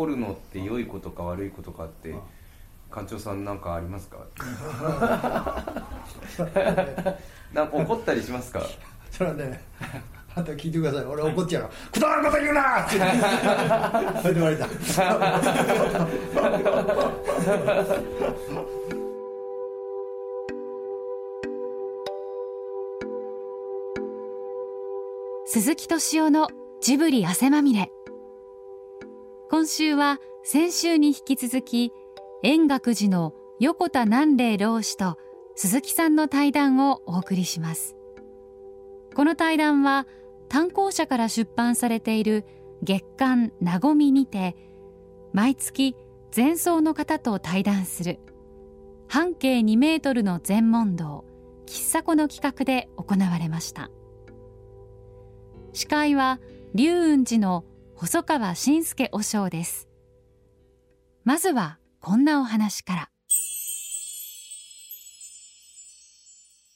怒るのって良いことか悪いことかって館長さんなんかありますか？なんか怒ったりしますか？それはねあんた聞いてください。俺怒っちゃう。から「くだらんこと言うな!」ってそれわれた。鈴木敏夫のジブリ汗まみれ今週は先週に引き続き円覚寺の横田南霊老師と鈴木さんの対談をお送りします。この対談は単行者から出版されている月刊なごみにて毎月前奏の方と対談する半径2メートルの全問答喫茶子の企画で行われました。司会は龍雲寺の細川信介和尚です。まずはこんなお話か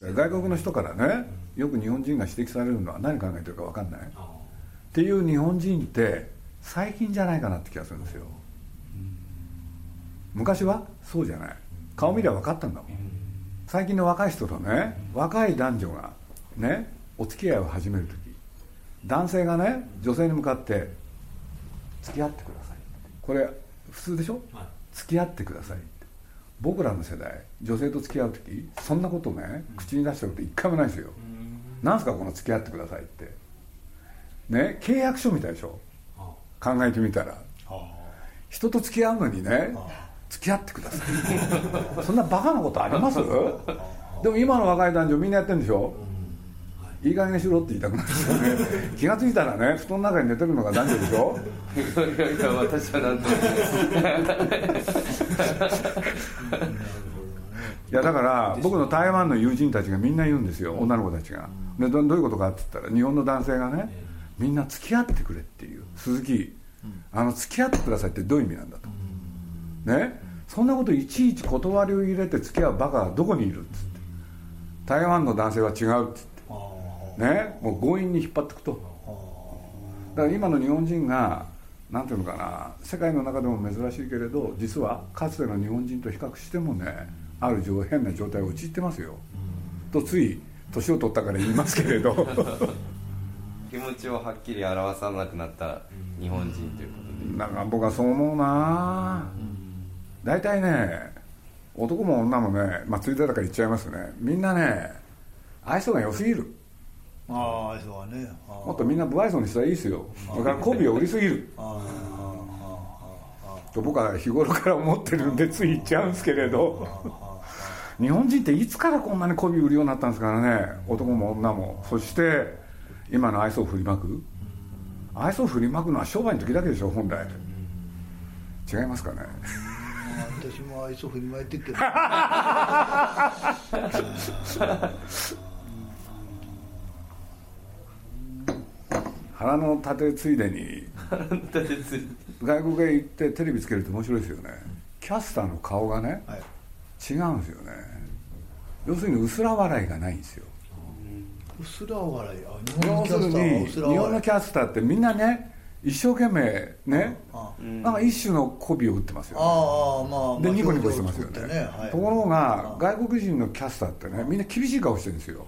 ら。外国の人からねよく日本人が指摘されるのは何考えてるか分かんない。っていう日本人って最近じゃないかなって気がするんですよ。昔は？そうじゃない。顔見りゃ分かったんだもん。最近の若い人とね若い男女がねお付き合いを始める時。男性がね女性に向かって「付き合ってください」これ普通でしょ、はい、付き合ってください。僕らの世代女性と付き合う時そんなことね口に出したこと一回もないですよ。なんすかこの付き合ってくださいって。ね契約書みたいでしょ？考えてみたら。人と付き合うのにね付き合ってくださいそんなバカなことあります？でも今の若い男女みんなやってるんでしょ？いい加減にしろって言いたくなる。んですよね気が付いたらね布団の中に寝てるのが男女でしょ？いやいや私はなんといやだから僕の台湾の友人たちがみんな言うんですよ女の子たちが。でどどういうことかって言ったら日本の男性がねみんな付き合ってくれっていう鈴木。あの付き合ってくださいってどういう意味なんだと。ね？そんなこといちいち断りを入れて付き合うバカはどこにいるっつって。台湾の男性は違うっつってねもう強引に引っ張っていくと。だから今の日本人が何ていうのかな世界の中でも珍しいけれど実はかつての日本人と比較してもねある変な状態を陥ってますよ、とつい年を取ったから言いますけれど。気持ちをはっきり表さなくなった日本人ということで。なんか僕はそう思うな。大体ね男も女もねまあついでだから言っちゃいますね。みんなね愛想が良すぎるああ愛想はねもっとみんな不愛想にしたらいいですよ。だから媚びを売りすぎる。と僕は日頃から思ってるんでつい言っちゃうんですけれど。日本人っていつからこんなに媚び売るようになったんですからね。男も女も。そして今の愛想を振りまく。愛想を振りまくのは商売の時だけでしょ本来。違いますかね。私も愛想振りまいてるけど 腹の立てついでに。外国へ行ってテレビつけると面白いですよね。キャスターの顔がね、はい、違うんですよね。要するに薄ら笑いがないんですよ。薄ら笑い。要するに日本のキャスターってみんなね一生懸命ねなんか一種の媚びを打ってますよ、ね、ああまあでニコニコしてますよね、ね。はい、ところが外国人のキャスターってねみんな厳しい顔してるんですよ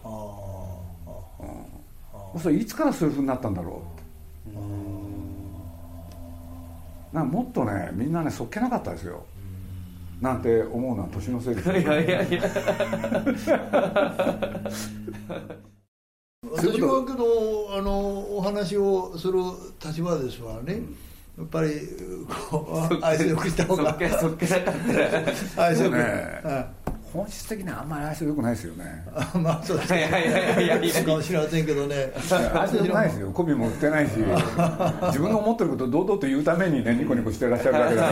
それいつからそういうふうになったんだろう？ってなんもっとねみんなねそっけなかったですよ。なんて思うのは年のせいですいやいやいや。私はけどあのお話をする立場ですわね、やっぱりこう愛想よくした方が。そっけそっけなかった愛想よく。ね、本質的にはあんまり愛想よくないですよね。まあそうですね。いやいやいやいや。かもしれませんけどね。愛想よくないですよ。媚びも売ってないし。自分の思ってることを堂々と言うためにねニコニコしてらっしゃるだけだか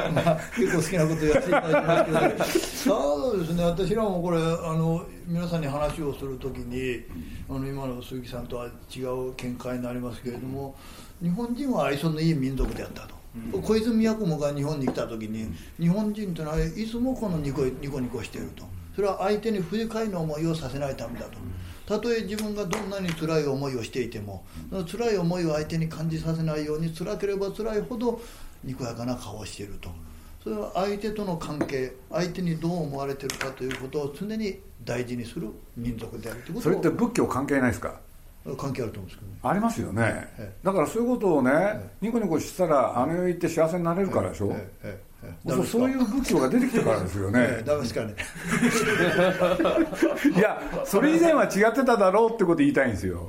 ら。まあ、結構好きなことやっていただいてますけど。そうですね。私らもこれあの皆さんに話をするときにあの今の鈴木さんとは違う見解になりますけれども日本人は愛想のいい民族であったと小泉八雲が日本に来た時に、日本人というのはいつもこのニコニコニコしていると。それは相手に不愉快な思いをさせないためだと。たとえ自分がどんなに辛い思いをしていても辛い思いを相手に感じさせないように辛ければ辛いほどにこやかな顔をしていると。それは相手との関係相手にどう思われているかということを常に大事にする民族であるということそれって仏教関係ないですか？関係あると思うんですけどね。ありますよね、ええ。だからそういうことをね、ニコニコしたらあの世行って幸せになれるからでしょ、ええええええ。そうそういう仏教が出てきたからですよね、ええダメですかね？いやそれ以前は違ってただろうってこと言いたいんですよ。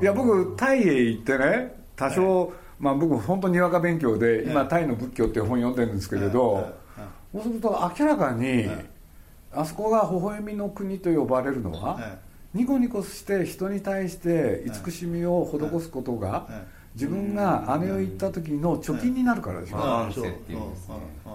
いや僕タイへ行ってね多少、まあ僕本当にわか勉強で今タイの仏教って本読んでるんですけれどそうすると明らかにあそこが微笑みの国と呼ばれるのはえニコニコして人に対して慈しみを施すことがええ自分があの世行った時の貯金になるからでしょ。う。んですね。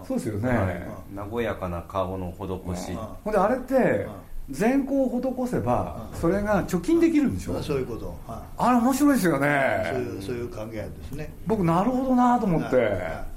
そうですよね。はい。和やかな顔の施し。ほんであれって善行を施せばそれが貯金できるんでしょ。そういうこと、はあれ面白いですよい、そういねうそういう考えですね。僕なるほどなと思って。はい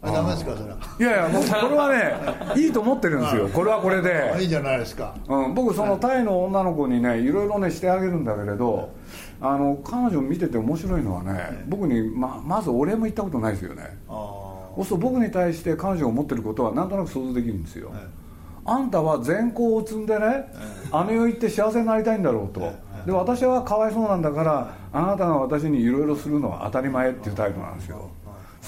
あダメですかそれは。いやいやもうこれはねいいと思ってるんですよ。これはこれで、あいいじゃないですか。うん、僕そのタイの女の子にねいろいろねしてあげるんだけれどあの彼女見てて面白いのはね僕にままずお礼も言ったことないですよね。あそうすると僕に対して彼女が思ってることはなんとなく想像できるんですよ、はいあんたは善行を積んでね、あの世行って幸せになりたいんだろうと、で私はかわいそうなんだからあなたが私にいろいろするのは当たり前っていうタイプなんですよ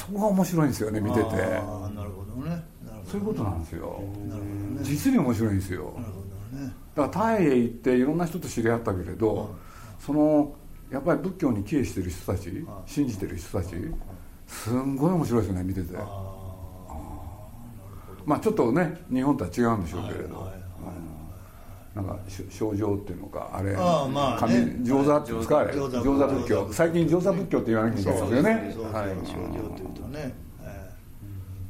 そこが面白いんですよね見てて。なるほどね。そういうことなんですよ。どなるほどね。実に面白いんですよ。なるほどね。だからタイへ行っていろんな人と知り合ったけれどそのやっぱり仏教に帰依してる人たち信じてる人たちすんごい面白いですよね見てて。まあちょっとね日本とは違うんでしょうけれど、うんなんかし症状っていうのかあれああまあね。神上座ってい。うんですか？あれ上座上座仏教。最近上座仏教って言わなきゃいけないですよね。症状というとね、ええ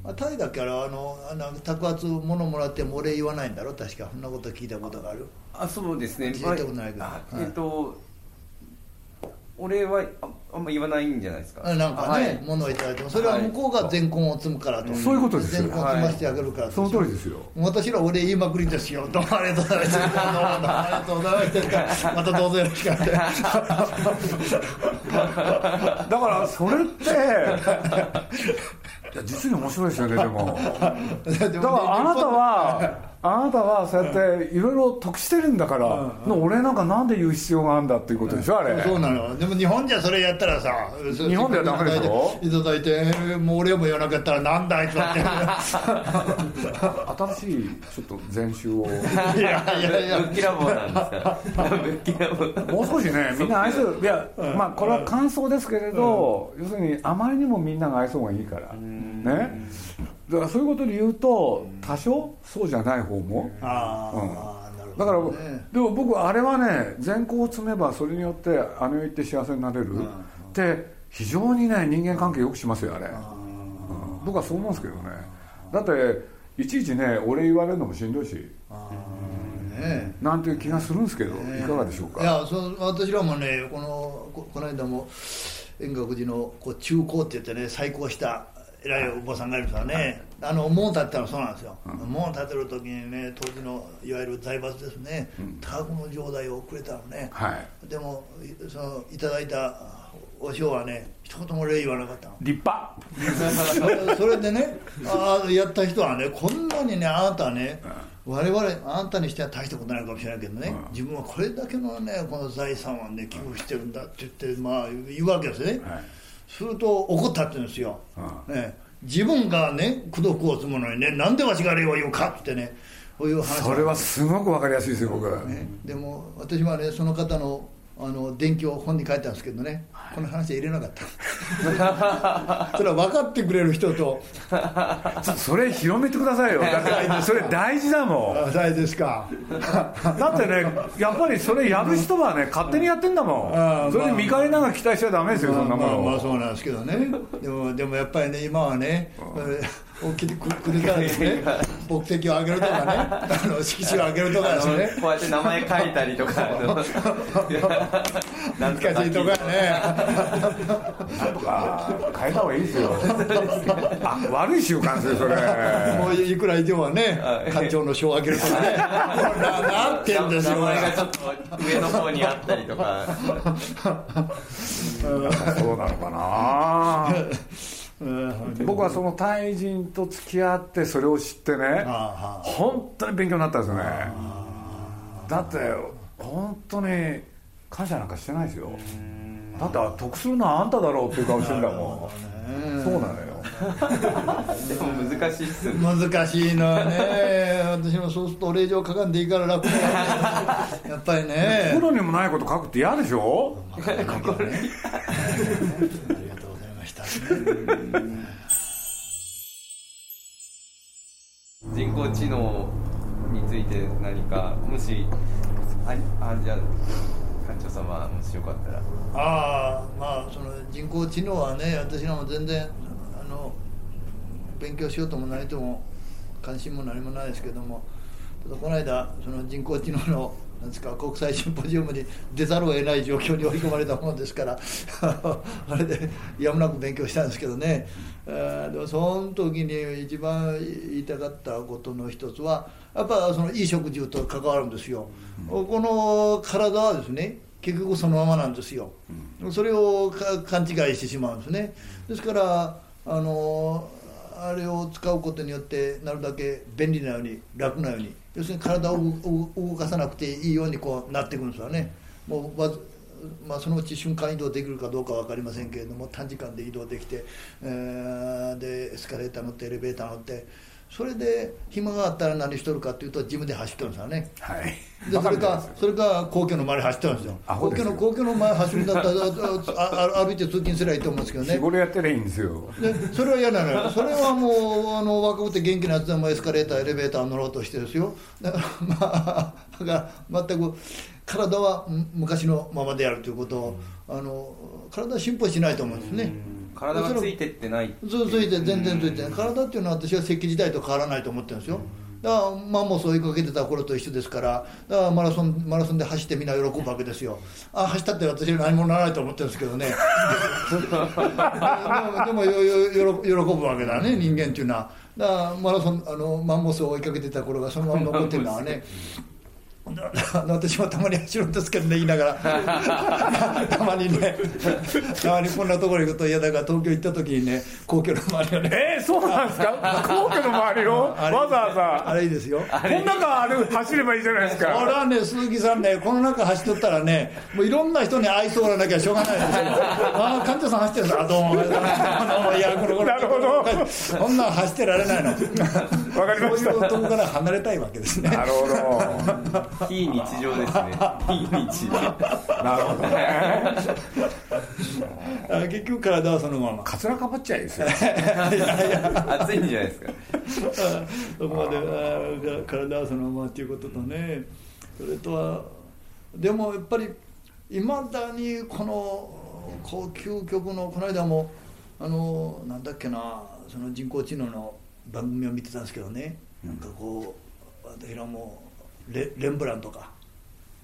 あタイだけあのあのあの宅発物もらっても俺言わないんだろ確かそんなこと聞いたことがあるあそうですね。聞いたことないけどえっと俺はああんま言わないんじゃないですか。あなんかね、はい。物をいただいてもそれは向こうが善根を積むからと、そういうことですよ。善根を積ませてあげるからとその通りですよ。私ら俺言いまくりですよどうもありがとうございます。どうもどうもありがとうございます。またどうぞよろしくお願いします。だからそれって いや実に面白いですよねでも。だだからあなたはあなたはそうやっていろいろ得してるんだから、俺なんかなんで言う必要があるんだっていうことでしょあれ、そうなの。でも日本じゃそれやったらさ日本ではダメでしょ？いただいていただいてもう俺も言わなかったらなんだあいつはって。新しいちょっと禅宗を。いやいやいや。ぶっきらぼうなんですかぶっきらぼうもう少しねみんな愛想いやまあこれは感想ですけれど、要するにあまりにもみんなが愛想がいいから。ね？だからそういうことで言うと多少そうじゃない方も。あうん。あ、なるだから、でも僕あれはね善行を積めばそれによってあの世行って幸せになれる。って非常にね人間関係よくしますよあれ、うん。僕はそう思うんですけどね。だっていちいちね俺言われるのもしんどいし。ああねなんていう気がするんですけど、いかがでしょうか？いやそう私らもねこのここの間も円覚寺のこう中高って言ってね再興した偉いお坊さんがいるんですよねあの門建てたのそうなんですよ、門建てる時にね当時のいわゆる財閥ですね、多額の城代をくれたのね、はい。でもいそのいただいたお塩はね一言も礼言わなかったの。立派。それでねああやった人はねこんなにねあなたはね我々あんたにしては大したことないかもしれないけどね、自分はこれだけのねこの財産はね寄付してるんだって言ってまあ言うわけですね、はいすると怒ったって言うんですよ、うね、自分がね功徳を積むのにねなんでわしが礼を言うかってねこういう話それはすごくわかりやすいですよ僕、ね、でも私はねその方のあの伝記を本に書いたんですけどね、この話は入れなかった。それは分かってくれる人と。それ広めてくださいよ。だってそれ大事だもん。あ大ですか。だってねやっぱりそれやる人はね勝手にやってんだもん。それで見返りなんか期待しちゃダメですよそんなもまあ、まあのそうなんですけどね。でもでもやっぱりね今はねえー大きくくれたらですね。目的を上げるとかね。あの色紙を上げるとかですね。こうやって名前書いたりとか。あの難しいとこやねなんとか変えた方がいいですよ。あ悪い習慣ですよそれ もういくら以上はね館長の賞をあげるとかねななってんです名よ前がちょっと上の方にあったりとかそうなのかな。う ん僕はそのタイ人と付き合ってそれを知ってねあ本当に勉強になったんですよね。だって本当に感謝なんかしてないですよ。だって得するのはあんただろうっていう顔してんだもん。そうなのよ。でも難しいっす難しいのはね私もそうするとお礼状書かんでいいから楽だよね やっぱりね。心にもないこと書くって嫌でしょ？人工知能について何かもしああじゃあ館長様もしよかったら。ああまあその人工知能はね私らも全然あの勉強しようとも何とも関心も何もないですけどもただこの間その人工知能のなんですか国際シンポジウムに出ざるを得ない状況に追い込まれたものですから あれでやむなく勉強したんですけどね。あーでもその時に一番言いたかったことの一つはやっぱそのいい食事と関わるんですよ、この体はですね結局そのままなんですよ、それをか勘違いしてしまうんですね。ですからあのあれを使うことによってなるだけ便利なように楽なように要するに体を動かさなくていいようにこうなっていくんですわね。もうまあ、そのうち瞬間移動できるかどうか分かりませんけれども短時間で移動できて、えーでエスカレーター乗ってエレベーター乗ってそれで暇があったら何しとるかというと自分で走ってるんですよね。はい。でそれかそれか皇居の周り走ってるんですよ。皇居の皇居の前走るんだったらああ歩いて通勤すればいいと思うんですけどね。日頃やってりゃいいんですよ。でそれは嫌なのよ。それはもうあの若くて元気なやつでもエスカレーターエレベーター乗ろうとしてですよ。だからまあだから全く体はむ昔のままであるということをあの体は進歩しないと思うんですね体がついてってないそうついて全然ついてない。体っていうのは私は石器時代と変わらないと思ってるんですよ。だからマンモスを追いかけてた頃と一緒ですからだからマラソンマラソンで走ってみんな喜ぶわけですよ。あ走ったって私は何もならないと思ってるんですけどね。でもでもよよよ喜ぶわけだね人間っていうのは。だからマラソンあのマンモスを追いかけてた頃がそのまま残ってるのはね。だ 私もたまに走るんですけどね言いながら。たまにね。たまにこんなところ行くといやだから東京行った時にね皇居の周りをね。えー、そうなんですか？皇居の周りを？あれわざわざ？あれいいですよ。この中あれ走ればいいじゃないですか。俺はね鈴木さんねこの中走っとったらねもういろんな人に愛想がなきゃしょうがないですよ。ああ館長さん走ってるんだあどうも。どうもいやこれこれ。なるほど。こんなん走ってられないの。わかりました。そういうとこから離れたいわけですね。なるほど。非日常ですね。非日常。なるほどね。あ結局体はそのまま。かつらかばっちゃいいですよ。暑いんじゃないですか。そこまで。あ体はそのままっていうこととね。それとはでもやっぱりいまだにこのこう究極のこの間もあのなんだっけなその人工知能の番組を見てたんですけどね、なんかこう私らもレレンブラントか、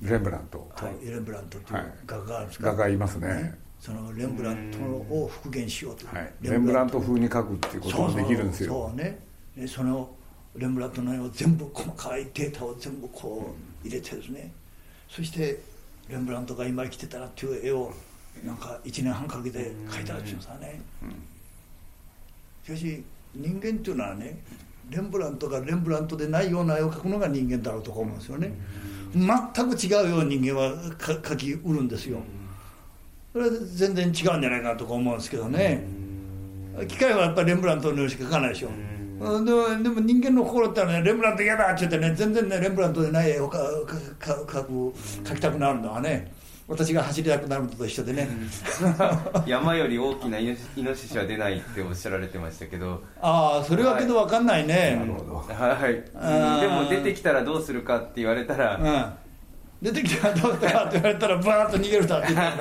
レンブラント。レンブラントっていうはい画家があるんですか、画がいますね。そのレンブラントを復元しようと。い。う、はいレンブラント風に描くっていうこともできるんですよ。そうねでそのレンブラントの絵を全部細かいデータを全部こう入れてですね。そしてレンブラントが今生きてたらっていう絵をなんか1年半かけて描いたっていうんですかね。しかし人間っていうのはねレンブラントがレンブラントでないような絵を描くのが人間だろうと思うんですよね。全く違うように人間は描きうるんですよ。それは全然違うんじゃないかなとか思うんですけどね。機械はやっぱりレンブラントのようしか描かないでしょ。うんでもでも人間の心ってのはねレンブラント嫌だって言ってね全然ねレンブラントでない絵を描く描きたくなるのはね私が走りたくなるのと一緒でね、山より大きなイノシイノシシは出ないっておっしゃられてましたけど。ああそれはけど分かんないね、なるほど。はいでも出てきたらどうするかって言われたら。うん。出てきたらどうしたかって言われたらバーッと逃げるだって言っ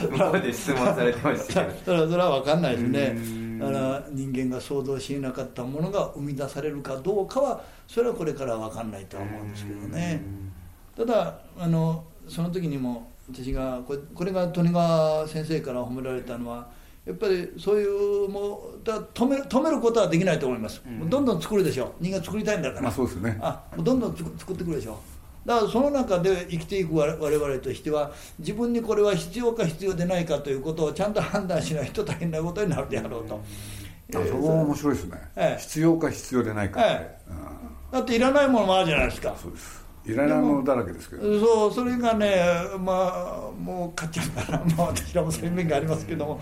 て向こうで質問されてましたけど。それはそれは分かんないですね。だから人間が想像しなかったものが生み出されるかどうかはそれはこれから分かんないとは思うんですけどね。ただあのその時にも私がこれこれが利川先生から褒められたのはやっぱりそういうもうだ止め止めることはできないと思います、もうどんどん作るでしょ人間作りたいんだから、まあそうですね。あどんどん作作ってくるでしょだからその中で生きていく我我々としては自分にこれは必要か必要でないかということをちゃんと判断しないと大変なことになるであろうと、あそこも面白いですね、ええ。必要か必要でないかって、え。だっていらないものもあるじゃないですか。そうですいらないものだらけですけど。そうそれがねまあもう買っちゃうから まあ私らもそういう面がありますけども。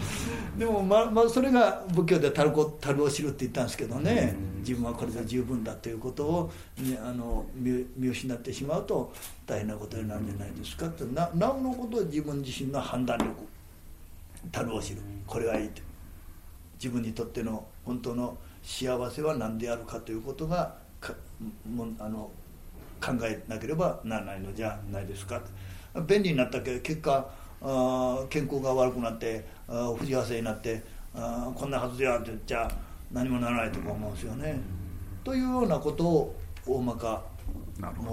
でもまあまあそれが仏教で樽こ樽を知るって言ったんですけどね。自分はこれで十分だということを、ね、あの見見失ってしまうと大変なことになるんじゃないですか。ってななおのことを自分自身の判断力。樽を知る。これがいいと。自分にとっての本当の幸せは何であるかということがかもあの考えなければならないのじゃないですか。便利になったけど結果健康が悪くなってあー不幸せになってこんなはずやって言っちゃ何もならないとか思うんですよね。というようなことを大まか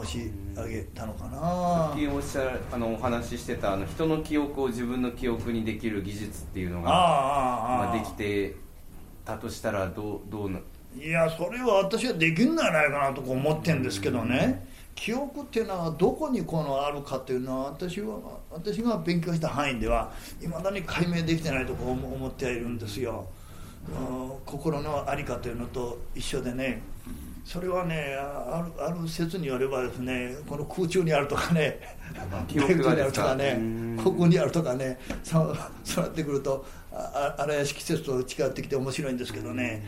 申し上げたのかな。さっきおっしゃるあのお話ししてたあの人の記憶を自分の記憶にできる技術っていうのあがあああまあ、できてたとしたらどうどうないやそれは私はできんのじゃないかなとか思ってるんですけどね記憶っていうのはどこにこのあるかというのは私は私が勉強した範囲ではいまだに解明できてないとこ思思ってはいるんですよ。うん心の在りかというのと一緒でね。それはねあるある説によればですねこの空中にあるとかね記憶がにあるとかねうんここにあるとかねそうそうなってくるとああ荒屋敷説と違ってきて面白いんですけどね。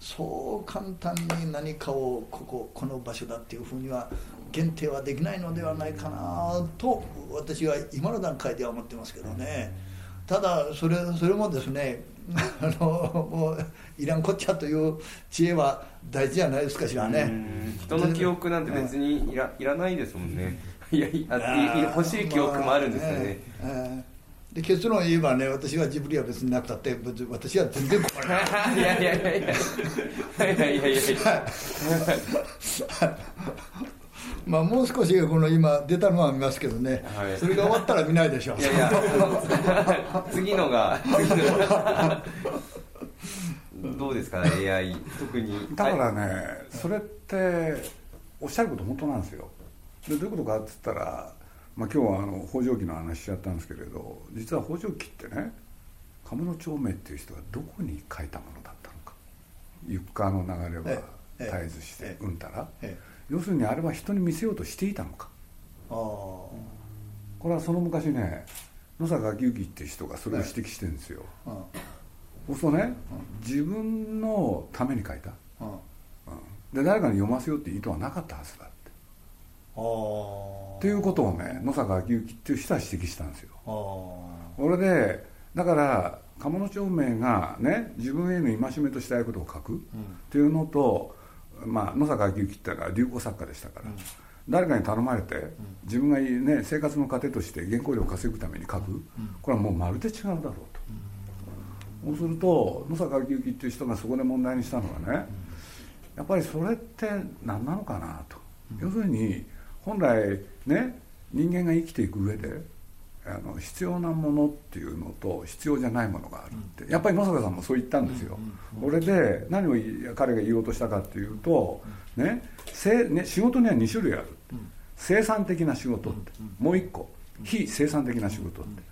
そう簡単に何かをこここの場所だっていうふうには限定はできないのではないかなと私は今の段階では思ってますけどね。ただそれそれもですねあのもういらんこっちゃという知恵は大事じゃないですかしらね。うん。人の記憶なんて別にいらいらないですもんね。いやいや欲しい記憶もあるんですよね、まあええで結論を言えばね私はジブリは別になくたって私は全然困らない。いやいやいやいや。いやいやいやいや まあもう少しこの今出たのは見ますけどね、はい。それが終わったら見ないでしょう。いやいや。次のが。次のがどうですかね AI 特に。だからね、それっておっしゃること本当なんですよ。でどういうことかって言ったら、まあ、今日はあの北条記の話しちゃったんですけれど実は北条記ってね鴨の長明っていう人がどこに書いたものだったのか。床の流れはええ絶えずしてええうんたら。え要するにあれは人に見せようとしていたのか。ああ。これはその昔ね野坂昭之っていう人がそれを指摘してるんですよ、うん。そうするとね自分のために書いた、うん。うん。で誰かに読ませようって意図はなかったはずだって。ああ。っていうことをね野坂昭之っていう人は指摘したんですよ。ああ。これでだから鴨の長明がね自分への戒めとしたいことを書く。っていうのと、まあ、野坂昭之っていうのは流行作家でしたから、誰かに頼まれて自分が、ね、生活の糧として原稿料を稼ぐために書く、これはもうまるで違うだろうと、そうすると野坂昭之っていう人がそこで問題にしたのはねやっぱりそれって何なのかなと、要するに本来ね人間が生きていく上であの必要なものっていうのと必要じゃないものがあるって。やっぱり野坂さんもそう言ったんですよ、これで何を彼が言おうとしたかっていうと、ねせね仕事には2種類ある、生産的な仕事って、もう一個。非生産的な仕事って。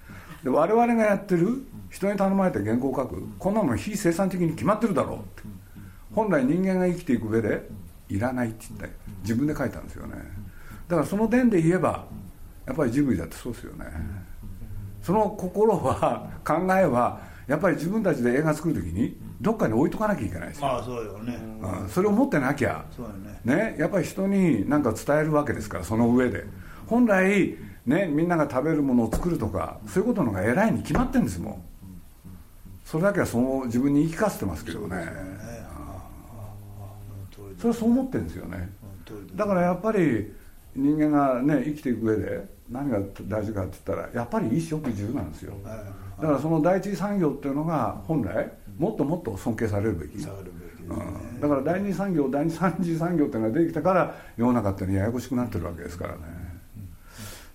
で我々がやってる人に頼まれて原稿を書くこんなの非生産的に決まってるだろうって。本来人間が生きていく上でいらないって言って自分で書いたんですよね。だからその点で言えばやっぱりジブリだってそうですよね。その心は 考えはやっぱり自分たちで映画作る時にどっかに置いとかなきゃいけないですよ、まあそうよね。うん、それを持ってなきゃ。そうよね。ね、やっぱり人に何か伝えるわけですからその上で。本来、ね、みんなが食べるものを作るとかそういうことの方が偉いに決まってるんですもん。それだけはそう自分に言い聞かせてますけどね。それはそう思ってるんですよね。だからやっぱり人間がね生きていく上で何が大事かって言ったらやっぱり衣食住なんですよ。だからその第一次産業っていうのが本来もっともっと尊敬されるべき、だから第二次産業第二三次産業っていうのができたから世の中ってのはややこしくなってるわけですからね。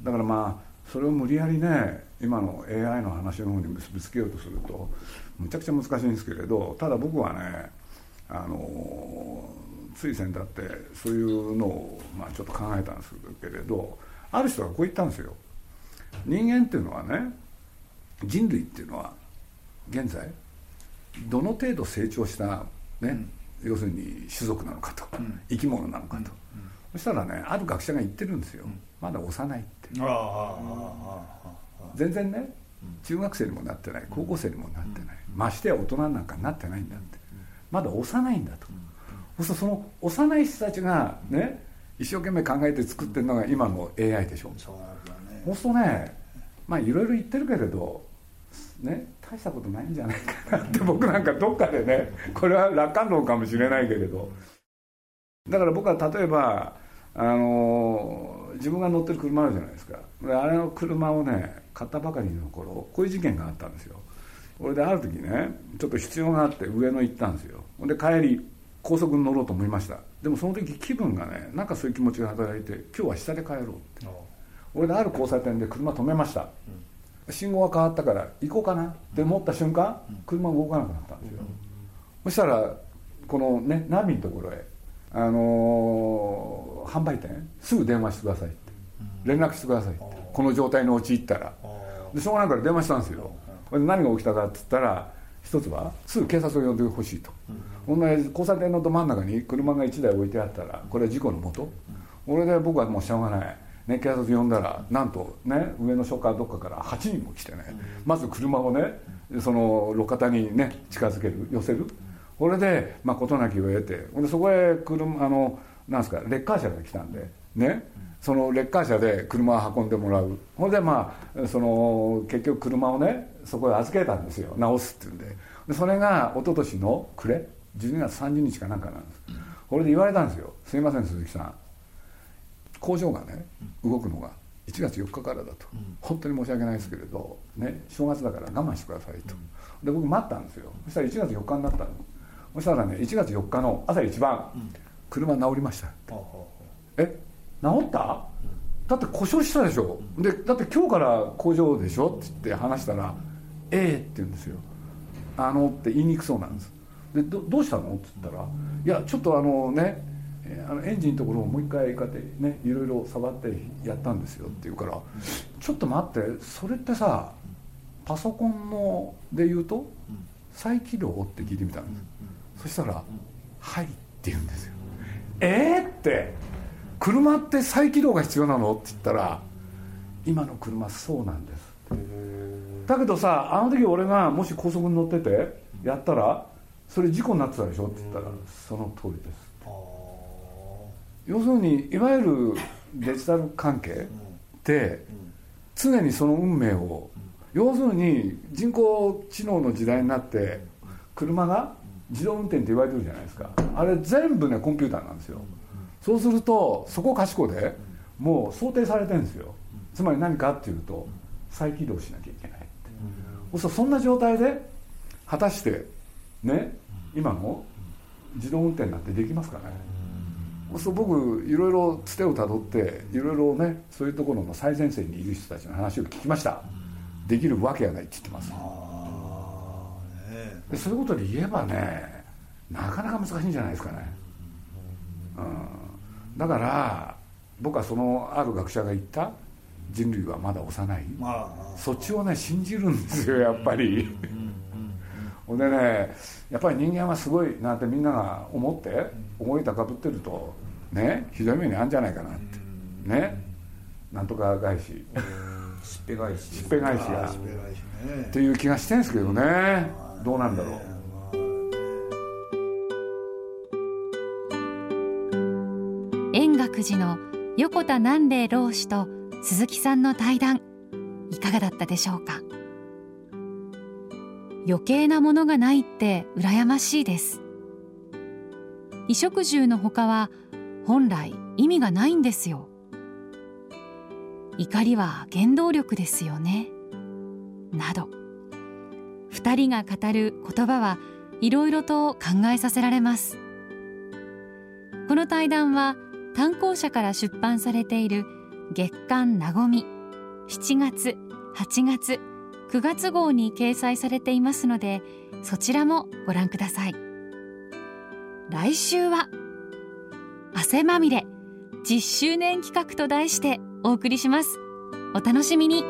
だからまあそれを無理やりね今の AI の話の方に結びつけようとするとむちゃくちゃ難しいんですけれどただ僕はねあのつい先だってそういうのを、まあ、ちょっと考えたんですけれどある人がこう言ったんですよ。人間っていうのはね人類っていうのは現在どの程度成長したね、うん、要するに種族なのかと、うん、生き物なのかと、うん、そしたらねある学者が言ってるんですよ、まだ幼いって。全然ね中学生にもなってない高校生にもなってない、ましてや大人なんかなってないんだって。まだ幼いんだと、そうするとその幼い人たちがね一生懸命考えて作ってるのが今の AI でしょ。そうそうするとねまあいろいろ言ってるけれどね大したことないんじゃないかなって 僕なんかどっかでねこれは楽観論かもしれないけれど。だから僕は例えばあの自分が乗ってる車あるじゃないですか。あれの車をね買ったばかりの頃こういう事件があったんですよ。これである時ねちょっと必要があって上野行ったんですよ。で帰り高速に乗ろうと思いました。でもその時気分がねなんかそういう気持ちが働いて今日は下で帰ろうって。俺である交差点で車止めました、うん、信号が変わったから行こうかな。って思った瞬間、うん、車動かなくなったんですよ、うん、そしたらこのねナビのところへあのー、販売店すぐ電話してくださいって。連絡してくださいって。この状態に陥ったら。でしょうがないから電話したんですよ。何が起きたかって言ったら一つはすぐ警察を呼んでほしいと、同じ交差点のど真ん中に車が1台置いてあったらこれは事故のもと、俺で僕はもうしょうがない。ね、警察呼んだらなんとね上の署かどっかから8人も来てね、まず車をねその路肩にね近づける寄せる。これでまあ事なきを得て。でそこへ車あのなんですかレッカー車が来たんでね。そのレッカー車で車を運んでもらう。ほんでまあその結局車をねそこへ預けたんですよ。直すっていうんで。でそれが一昨年の暮れ12月30日かなんかなんです。これで言われたんですよ「すいません鈴木さん。工場がね動くのが1月4日からだと、本当に申し訳ないですけれど、ね、正月だから我慢してくださいと、で僕待ったんですよ。そしたら1月4日になったの。そしたらね1月4日の朝一番、車治りましたえ？治った？だって故障したでしょ、でだって今日から工場でしょって言って話したら「ええ」って言うんですよ「あの」って言いにくそうなんです。でどどうしたの？って言ったら「いやちょっとあのねあのエンジンのところをもう一回こうやってねいろいろ触ってやったんですよ」って言うから「ちょっと待ってそれってさパソコンので言うと再起動って聞いてみたんです。そしたら「はい」って言うんですよ。えー、って。車って再起動が必要なの？って言ったら今の車そうなんです。だけどさあの時俺がもし高速に乗っててやったらそれ事故になってたでしょ？って言ったらその通りです。要するにいわゆるデジタル関係って常にその運命を要するに人工知能の時代になって車が自動運転って言われてるじゃないですか。あれ全部ねコンピューターなんですよそうするとそこかしこでもう想定されてるんですよ。つまり何かっていうと再起動しなきゃいけないって。そそんな状態で果たしてね今の自動運転なんてできますかね。そう僕いろいろつてをたどっていろいろねそういうところの最前線にいる人たちの話を聞きました。できるわけがないって言ってます。でそういうことで言えばねなかなか難しいんじゃないですかね、うん、だから僕はそのある学者が言った人類はまだ幼い。そっちをね信じるんですよやっぱり。ほんでねやっぱり人間はすごいなんてみんなが思って思い高ぶってるとねひどい目にあるんじゃないかなって。ね。なんとか返し。しっぺ返し。しっぺ返しがっていう気がしてんですけどね。どうなんだろう円覚寺の横田南霊老師と鈴木さんの対談いかがだったでしょうか？余計なものがないって羨ましいです。衣食住の他は本来意味がないんですよ。怒りは原動力ですよね。など二人が語る言葉はいろいろと考えさせられます。この対談は単行者から出版されている月刊なごみ7月8月9月号に掲載されていますのでそちらもご覧ください。来週は汗まみれ10周年企画と題してお送りします。お楽しみに。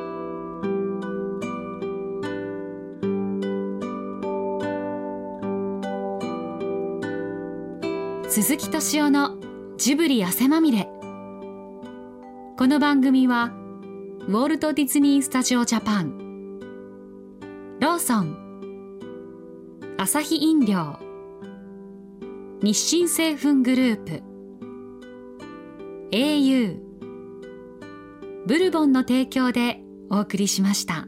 鈴木敏夫のジブリ汗まみれ。この番組はウォルト・ディズニー・スタジオ・ジャパン。ローソン。アサヒ飲料。日清製粉グループ。au ブルボンの提供でお送りしました。